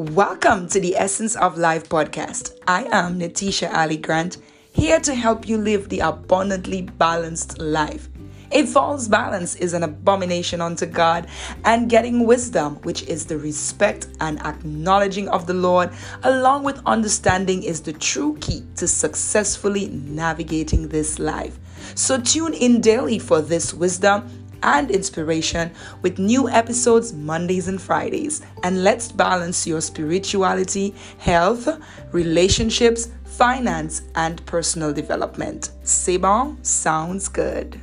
Welcome to the Essence of Life podcast. I am Natisha Ali Grant, here to help you live the abundantly balanced life. A false balance is an abomination unto God, and getting wisdom, which is the respect and acknowledging of the Lord, along with understanding, is the true key to successfully navigating this life. So tune in daily for this wisdom and inspiration with new episodes Mondays and Fridays. And let's balance your spirituality, health, relationships, finance, and personal development. C'est Sounds good.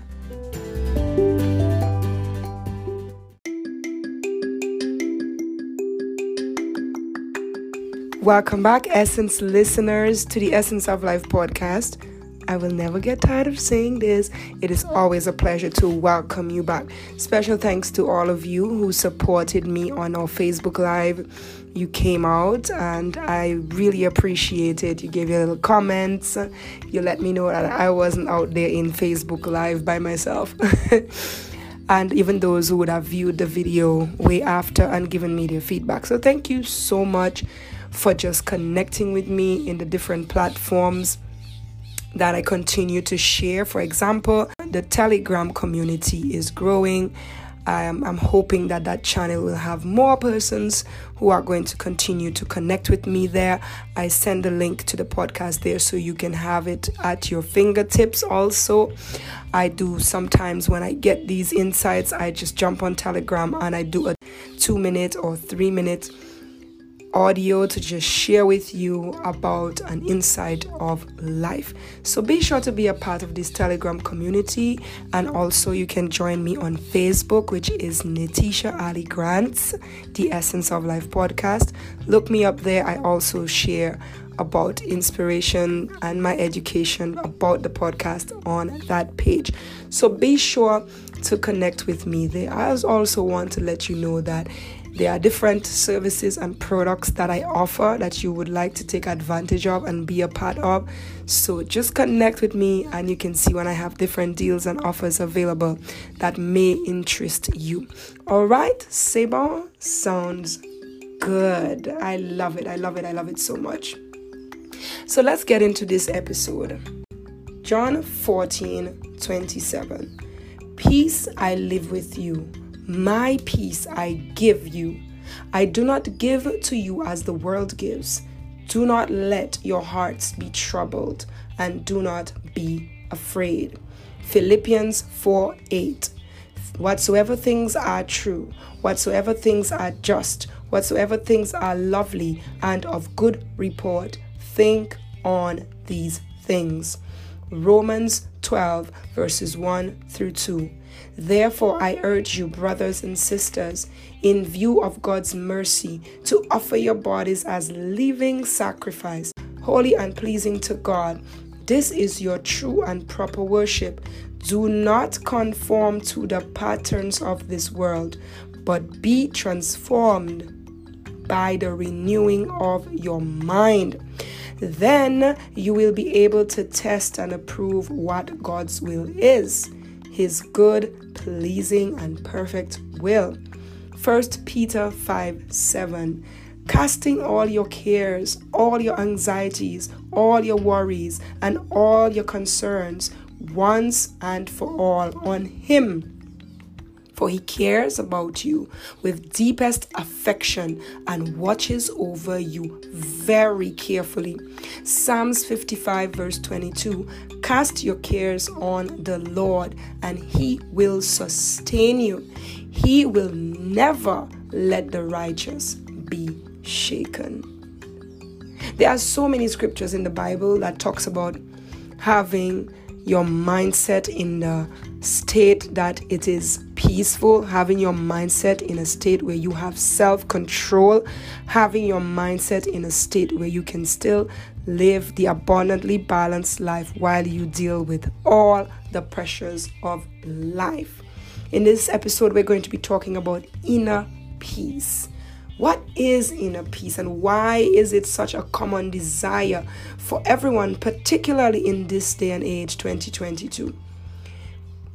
Welcome back, Essence listeners, to the Essence of Life podcast. I will never get tired of saying this. It is always a pleasure to welcome you back. Special thanks to all of you who supported me on our Facebook Live. You came out and I really appreciate it. You gave your little comments. You let me know that I wasn't out there in Facebook Live by myself. and even those who would have viewed the video way after and given me their feedback. So, thank you so much for just connecting with me in the different platforms that I continue to share. For example, the Telegram community is growing. I'm, I'm hoping that that channel will have more persons who are going to continue to connect with me there. I send the link to the podcast there so you can have it at your fingertips also. I do sometimes when I get these insights, I just jump on Telegram and I do a two minute or three minute audio to just share with you about an insight of life. So be sure to be a part of this Telegram community, and also you can join me on Facebook, which is Natisha Ali Grants, the Essence of Life podcast. Look me up there. I also share about inspiration and my education about the podcast on that page. So be sure to connect with me there. I also want to let you know that there are different services and products that I offer that you would like to take advantage of and be a part of. So just connect with me and you can see when I have different deals and offers available that may interest you. All right, Sebon sounds good. I love it. I love it. I love it so much. So let's get into this episode. John 14 27. Peace I live with you my peace I give you. I do not give to you as the world gives. Do not let your hearts be troubled, and do not be afraid. Philippians 4 8. Whatsoever things are true, whatsoever things are just, whatsoever things are lovely and of good report, think on these things. Romans 12, verses 1 through 2. Therefore, I urge you, brothers and sisters, in view of God's mercy, to offer your bodies as living sacrifice, holy and pleasing to God. This is your true and proper worship. Do not conform to the patterns of this world, but be transformed by the renewing of your mind. Then you will be able to test and approve what God's will is his good, pleasing, and perfect will. 1 Peter 5 7. Casting all your cares, all your anxieties, all your worries, and all your concerns once and for all on Him for he cares about you with deepest affection and watches over you very carefully. Psalms 55, verse 22 Cast your cares on the Lord, and he will sustain you. He will never let the righteous be shaken. There are so many scriptures in the Bible that talks about having your mindset in the state that it is peaceful, having your mindset in a state where you have self control, having your mindset in a state where you can still live the abundantly balanced life while you deal with all the pressures of life. In this episode, we're going to be talking about inner peace. What is inner peace and why is it such a common desire for everyone, particularly in this day and age, 2022?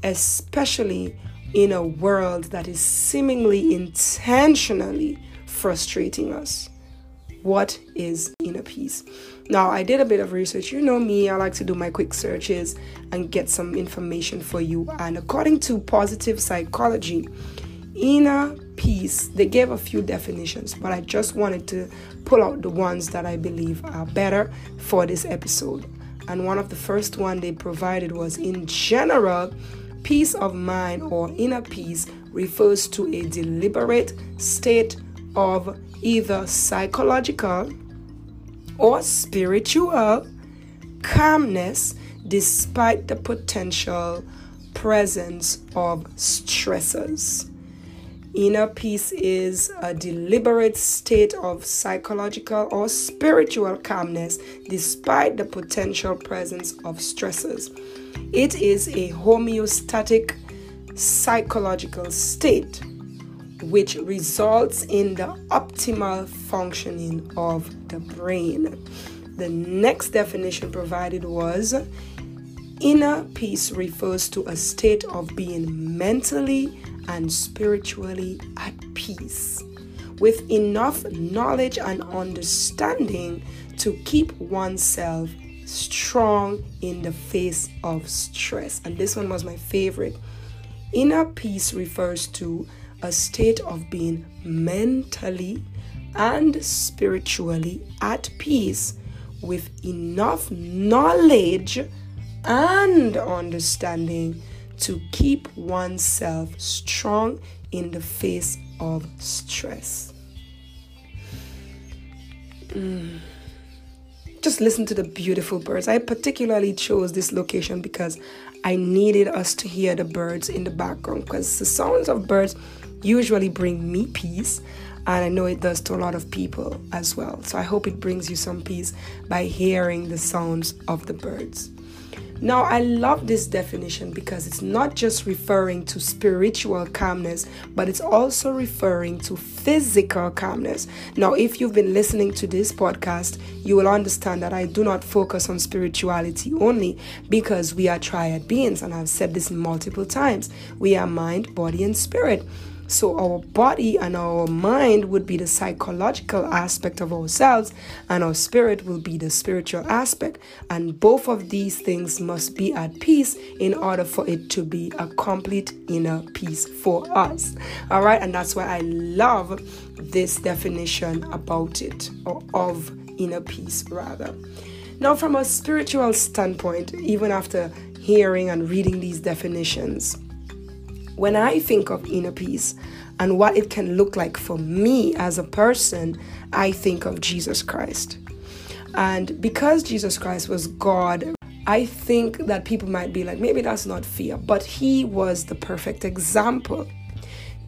Especially in a world that is seemingly intentionally frustrating us. what is inner peace? Now, I did a bit of research. You know me, I like to do my quick searches and get some information for you. And according to positive psychology, inner peace, they gave a few definitions, but I just wanted to pull out the ones that I believe are better for this episode. And one of the first one they provided was in general, peace of mind or inner peace refers to a deliberate state of either psychological or spiritual calmness despite the potential presence of stressors. Inner peace is a deliberate state of psychological or spiritual calmness despite the potential presence of stressors. It is a homeostatic psychological state which results in the optimal functioning of the brain. The next definition provided was inner peace refers to a state of being mentally and spiritually at peace with enough knowledge and understanding to keep oneself strong in the face of stress. And this one was my favorite. Inner peace refers to a state of being mentally and spiritually at peace with enough knowledge and understanding to keep oneself strong in the face of stress. Mm. Just listen to the beautiful birds. I particularly chose this location because I needed us to hear the birds in the background because the sounds of birds usually bring me peace and I know it does to a lot of people as well. So I hope it brings you some peace by hearing the sounds of the birds. Now, I love this definition because it's not just referring to spiritual calmness, but it's also referring to physical calmness. Now, if you've been listening to this podcast, you will understand that I do not focus on spirituality only because we are triad beings, and I've said this multiple times. We are mind, body, and spirit. So, our body and our mind would be the psychological aspect of ourselves, and our spirit will be the spiritual aspect. And both of these things must be at peace in order for it to be a complete inner peace for us. All right, and that's why I love this definition about it, or of inner peace, rather. Now, from a spiritual standpoint, even after hearing and reading these definitions, when I think of inner peace and what it can look like for me as a person, I think of Jesus Christ. And because Jesus Christ was God, I think that people might be like, maybe that's not fear, but he was the perfect example.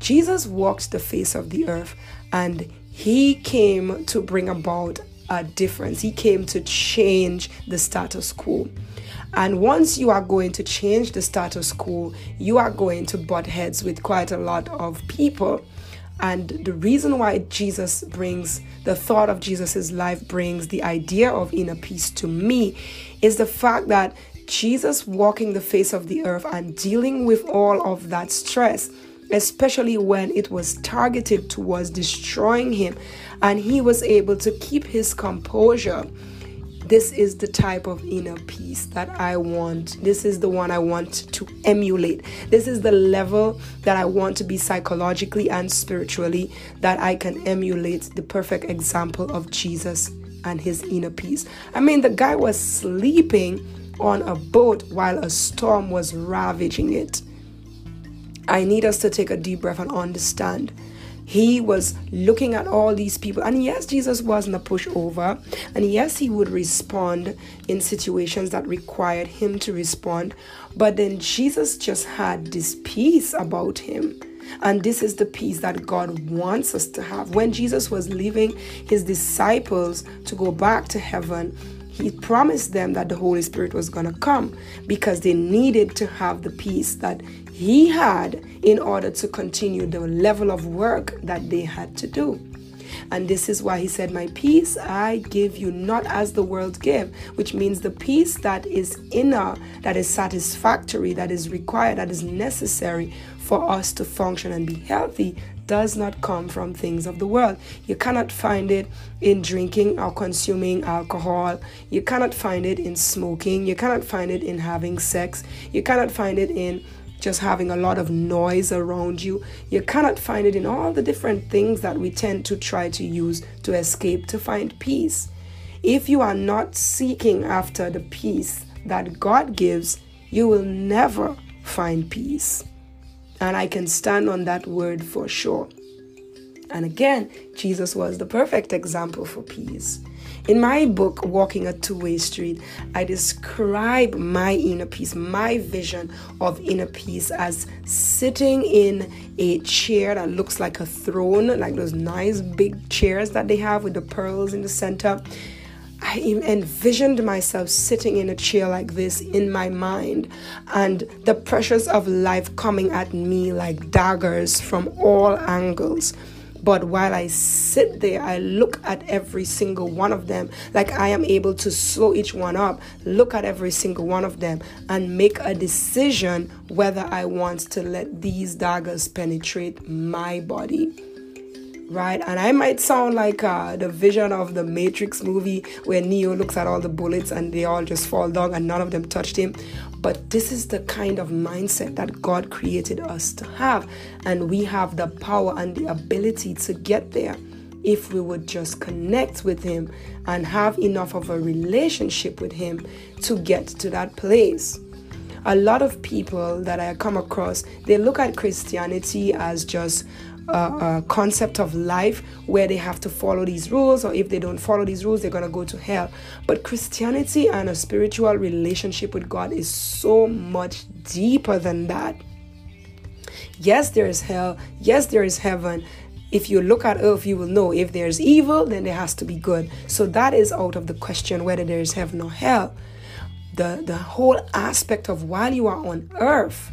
Jesus walked the face of the earth and he came to bring about a difference. He came to change the status quo. And once you are going to change the status quo, you are going to butt heads with quite a lot of people. And the reason why Jesus brings the thought of Jesus's life brings the idea of inner peace to me is the fact that Jesus walking the face of the earth and dealing with all of that stress, especially when it was targeted towards destroying him, and he was able to keep his composure this is the type of inner peace that I want. This is the one I want to emulate. This is the level that I want to be psychologically and spiritually, that I can emulate the perfect example of Jesus and his inner peace. I mean, the guy was sleeping on a boat while a storm was ravaging it. I need us to take a deep breath and understand he was looking at all these people. And yes, Jesus wasn't a pushover. And yes, he would respond in situations that required him to respond. But then Jesus just had this peace about him. And this is the peace that God wants us to have. When Jesus was leaving his disciples to go back to heaven, he promised them that the Holy Spirit was going to come because they needed to have the peace that he had in order to continue the level of work that they had to do. And this is why he said, My peace I give you, not as the world give, which means the peace that is inner, that is satisfactory, that is required, that is necessary for us to function and be healthy. does not come from things of the world. You cannot find it in drinking or consuming alcohol. You cannot find it in smoking. You cannot find it in having sex. You cannot find it in just having a lot of noise around you. You cannot find it in all the different things that we tend to try to use to escape to find peace. If you are not seeking after the peace that God gives, you will never find peace. And I can stand on that word for sure. And again, Jesus was the perfect example for peace. In my book, Walking a Two Way Street, I describe my inner peace, my vision of inner peace as sitting in a chair that looks like a throne, like those nice big chairs that they have with the pearls in the center. I envisioned myself sitting in a chair like this in my mind, and the pressures of life coming at me like daggers from all angles. But while I sit there, I look at every single one of them, like I am able to slow each one up, look at every single one of them, and make a decision whether I want to let these daggers penetrate my body right? And I might sound like uh, the vision of the Matrix movie where Neo looks at all the bullets and they all just fall down and none of them touched him. But this is the kind of mindset that God created us to have. And we have the power and the ability to get there if we would just connect with Him and have enough of a relationship with Him to get to that place a lot of people that I come across, they look at Christianity as just a, concept of life where they have to follow these rules, or if they don't follow these rules, they're going to go to hell. But Christianity and a spiritual relationship with God is so much deeper than that. Yes, there is hell. Yes, there is heaven. If you look at earth, you will know if there's evil, then there has to be good. So that is out of the question whether there is heaven or hell. The, the whole aspect of while you are on earth,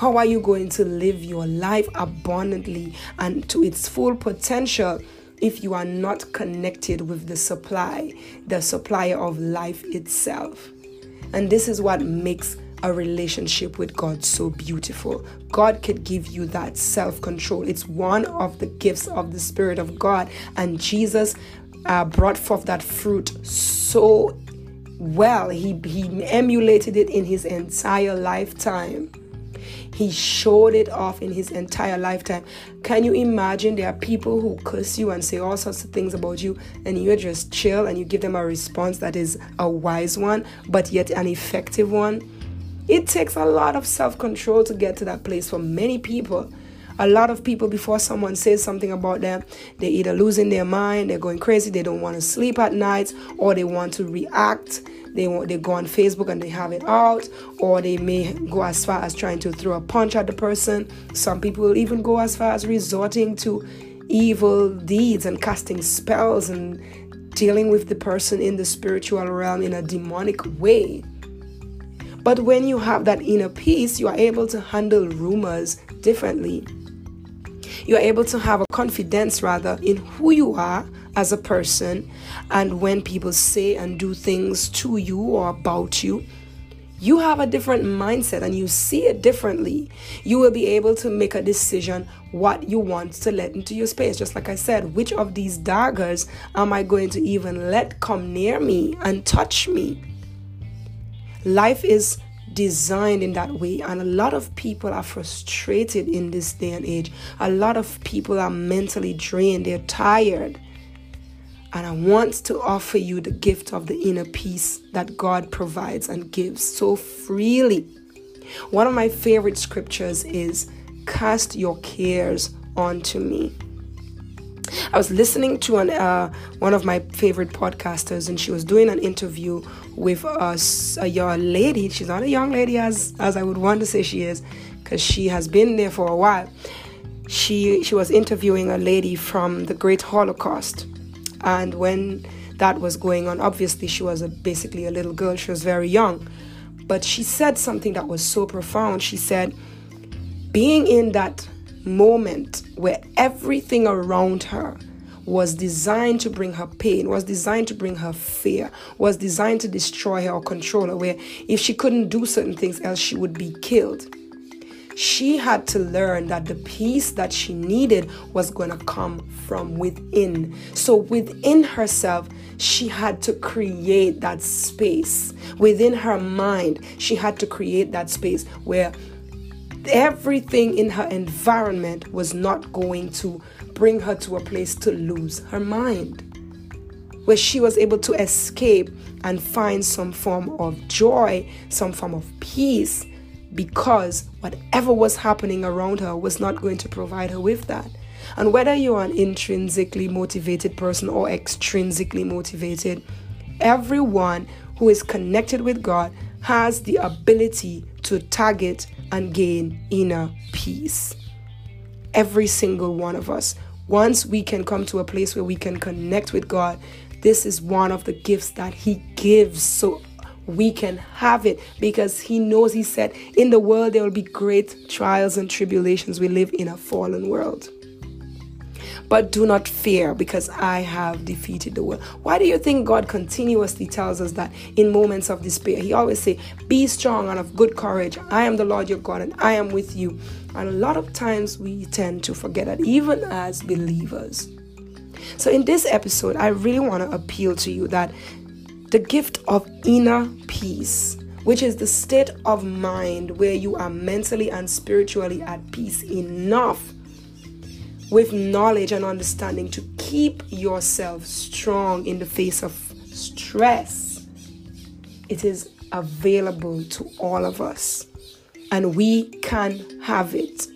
how are you going to live your life abundantly and to its full potential if you are not connected with the supply, the supplier of life itself? And this is what makes a relationship with God so beautiful. God could give you that self control. It's one of the gifts of the Spirit of God. And Jesus uh, brought forth that fruit so well. He, he emulated it in his entire lifetime. He showed it off in his entire lifetime. Can you imagine there are people who curse you and say all sorts of things about you, and you're just chill and you give them a response that is a wise one, but yet an effective one? It takes a lot of self control to get to that place for many people. A lot of people, before someone says something about them, they're either losing their mind, they're going crazy, they don't want to sleep at night, or they want to react they want they go on Facebook and they have it out, or they may go as far as trying to throw a punch at the person. Some people will even go as far as resorting to evil deeds and casting spells and dealing with the person in the spiritual realm in a demonic way. But when you have that inner peace, you are able to handle rumors differently. You are able to have a confidence rather in who you are as a person. And when people say and do things to you or about you, you have a different mindset and you see it differently. You will be able to make a decision what you want to let into your space. Just like I said, which of these daggers am I going to even let come near me and touch me? Life is designed in that way, and a lot of people are frustrated in this day and age. A lot of people are mentally drained, they're tired. And I want to offer you the gift of the inner peace that God provides and gives so freely. One of my favorite scriptures is Cast your cares onto me. I was listening to an, uh, one of my favorite podcasters, and she was doing an interview with us, uh, a young lady. She's not a young lady as as I would want to say she is, because she has been there for a while. She she was interviewing a lady from the Great Holocaust, and when that was going on, obviously she was a, basically a little girl, she was very young. But she said something that was so profound. She said, being in that moment where everything around her was designed to bring her pain, was designed to bring her fear, was designed to destroy her or control her, where if she couldn't do certain things else, she would be killed. she had to learn that the peace that she needed was going to come from within. So within herself, she had to create that space. Within her mind, she had to create that space where everything in her environment was not going to bring her to a place to lose her mind. Where she was able to escape and find some form of joy, some form of peace, because whatever was happening around her was not going to provide her with that. And whether you're an intrinsically motivated person or extrinsically motivated, everyone who is connected with God has the ability to target and gain inner peace. Every single one of us. Once we can come to a place where we can connect with God, this is one of the gifts that He gives. So we can have it because he knows he said in the world there will be great trials and tribulations we live in a fallen world but do not fear because I have defeated the world. Why do you think God continuously tells us that in moments of despair? He always say, "Be strong and of good courage. I am the Lord your God and I am with you." And a lot of times we tend to forget that even as believers. So in this episode, I really want to appeal to you that the gift of inner peace, which is the state of mind where you are mentally and spiritually at peace enough with knowledge and understanding to keep yourself strong in the face of stress. It is available to all of us, and we can have it.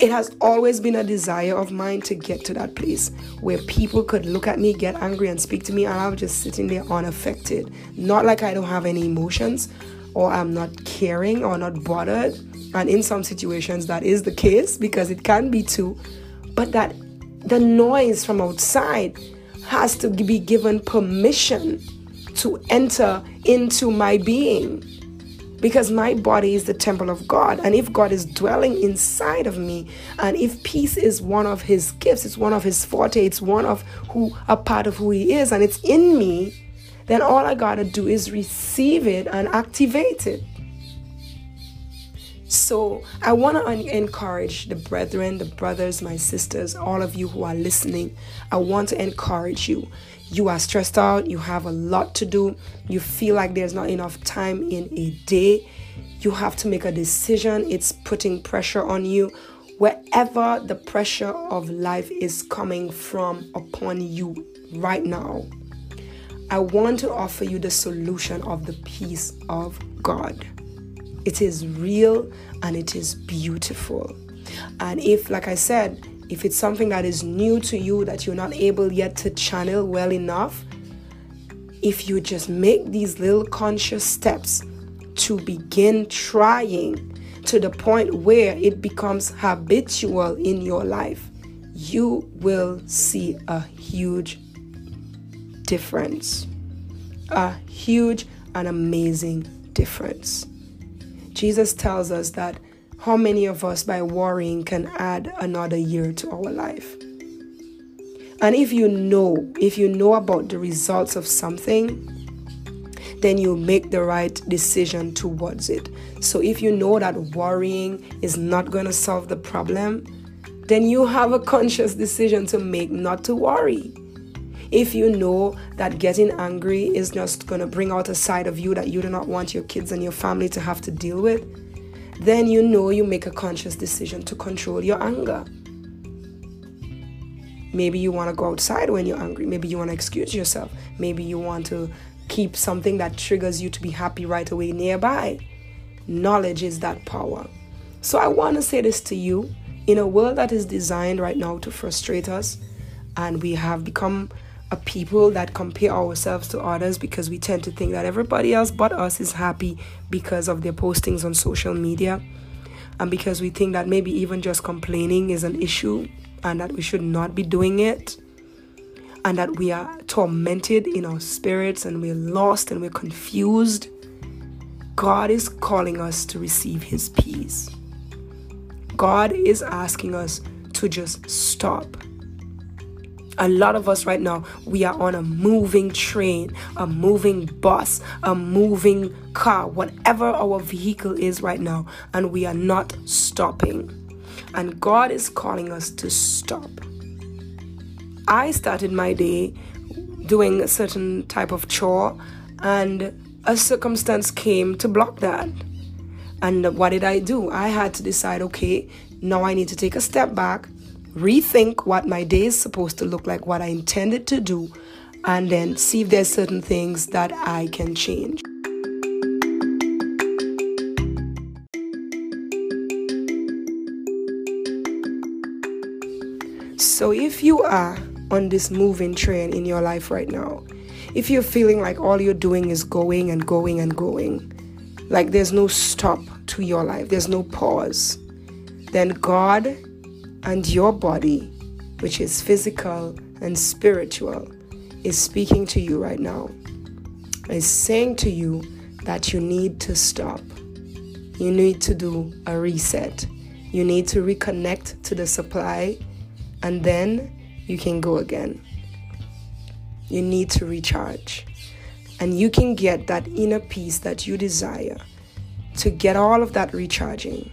It has always been a desire of mine to get to that place where people could look at me, get angry, and speak to me, and I'm just sitting there unaffected. Not like I don't have any emotions or I'm not caring or not bothered. And in some situations, that is the case because it can be too. But that the noise from outside has to be given permission to enter into my being because my body is the temple of God. And if God is dwelling inside of me, and if peace is one of his gifts, it's one of his forte, it's one of who a part of who he is, and it's in me, then all I gotta do is receive it and activate it. So I want to encourage the brethren, the brothers, my sisters, all of you who are listening. I want to encourage you you are stressed out, you have a lot to do, you feel like there's not enough time in a day, you have to make a decision, it's putting pressure on you. Wherever the pressure of life is coming from upon you right now, I want to offer you the solution of the peace of God. It is real and it is beautiful. And if, like I said, if it's something that is new to you that you're not able yet to channel well enough, if you just make these little conscious steps to begin trying to the point where it becomes habitual in your life, you will see a huge difference. A huge and amazing difference. Jesus tells us that how many of us, by worrying, can add another year to our life? And if you know, if you know about the results of something, then you make the right decision towards it. So if you know that worrying is not going to solve the problem, then you have a conscious decision to make not to worry. If you know that getting angry is just going to bring out a side of you that you do not want your kids and your family to have to deal with, then you know you make a conscious decision to control your anger. Maybe you want to go outside when you're angry. Maybe you want to excuse yourself. Maybe you want to keep something that triggers you to be happy right away nearby. Knowledge is that power. So I want to say this to you in a world that is designed right now to frustrate us, and we have become a people that compare ourselves to others because we tend to think that everybody else but us is happy because of their postings on social media. And because we think that maybe even just complaining is an issue and that we should not be doing it. And that we are tormented in our spirits and we're lost and we're confused. God is calling us to receive his peace. God is asking us to just stop A lot of us right now, we are on a moving train, a moving bus, a moving car, whatever our vehicle is right now, and we are not stopping. And God is calling us to stop. I started my day doing a certain type of chore, and a circumstance came to block that. And what did I do? I had to decide okay, now I need to take a step back, rethink what my day is supposed to look like, what I intended to do, and then see if there's certain things that I can change. So if you are on this moving train in your life right now, if you're feeling like all you're doing is going and going and going, like there's no stop to your life, there's no pause, then God and your body, which is physical and spiritual, is speaking to you right now, is saying to you that you need to stop. You need to do a reset. You need to reconnect to the supply, and then you can go again. You need to recharge. And you can get that inner peace that you desire to get all of that recharging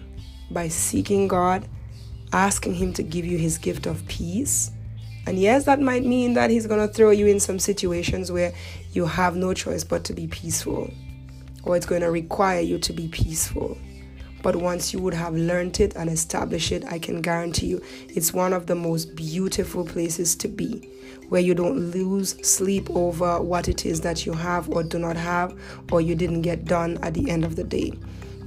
by seeking God, asking Him to give you His gift of peace. And yes, that might mean that He's going to throw you in some situations where you have no choice but to be peaceful, or it's going to require you to be peaceful. But once you would have learned it and established it, I can guarantee you it's one of the most beautiful places to be where you don't lose sleep over what it is that you have or do not have or you didn't get done at the end of the day.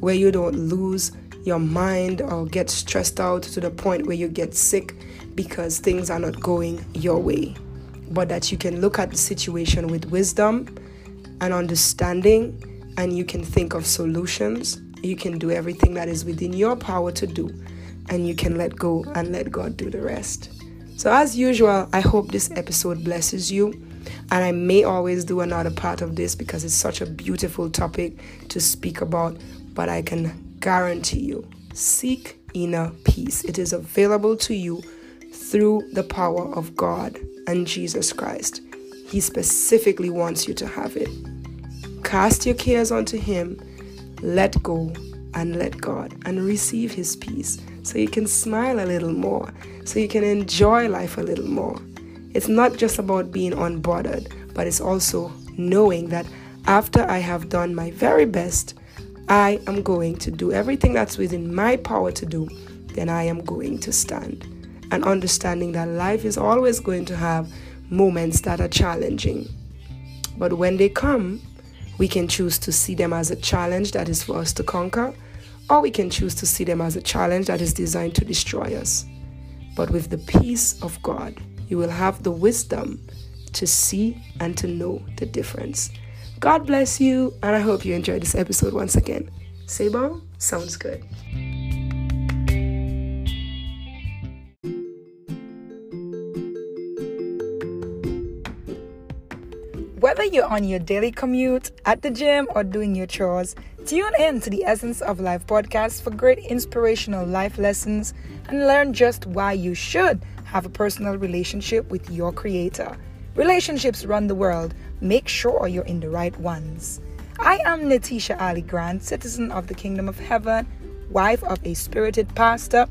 Where you don't lose your mind or get stressed out to the point where you get sick because things are not going your way. But that you can look at the situation with wisdom and understanding and you can think of solutions. You can do everything that is within your power to do and you can let go and let God do the rest. So, as usual, I hope this episode blesses you. And I may always do another part of this because it's such a beautiful topic to speak about. But I can guarantee you seek inner peace. It is available to you through the power of God and Jesus Christ. He specifically wants you to have it. Cast your cares onto Him, let go, and let God, and receive His peace so you can smile a little more, so you can enjoy life a little more. It's not just about being unbothered, but it's also knowing that after I have done my very best, I am going to do everything that's within my power to do, then I am going to stand. And understanding that life is always going to have moments that are challenging. But when they come, we can choose to see them as a challenge that is for us to conquer, or we can choose to see them as a challenge that is designed to destroy us. But with the peace of God, you will have the wisdom to see and to know the difference. God bless you, and I hope you enjoyed this episode once again. Sabo sounds good. Whether you're on your daily commute, at the gym, or doing your chores, tune in to the Essence of Life podcast for great inspirational life lessons and learn just why you should have a personal relationship with your Creator. Relationships run the world. Make sure you're in the right ones. I am Natisha Ali Grant, citizen of the Kingdom of Heaven, wife of a spirited pastor,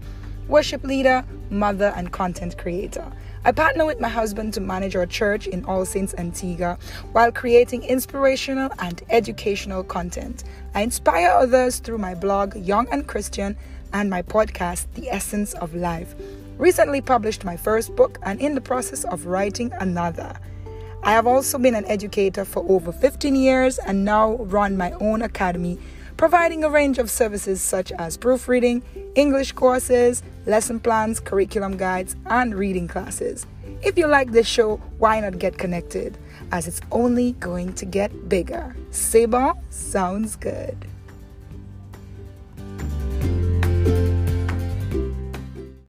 worship leader, mother, and content creator. I partner with my husband to manage our church in All Saints Antigua while creating inspirational and educational content. I inspire others through my blog, Young and Christian, and my podcast, The Essence of Life recently published my first book and in the process of writing another. I have also been an educator for over 15 years and now run my own academy, providing a range of services such as proofreading, English courses, lesson plans, curriculum guides, and reading classes. If you like this show, why not get connected? As it's only going to get bigger. Seba sounds good.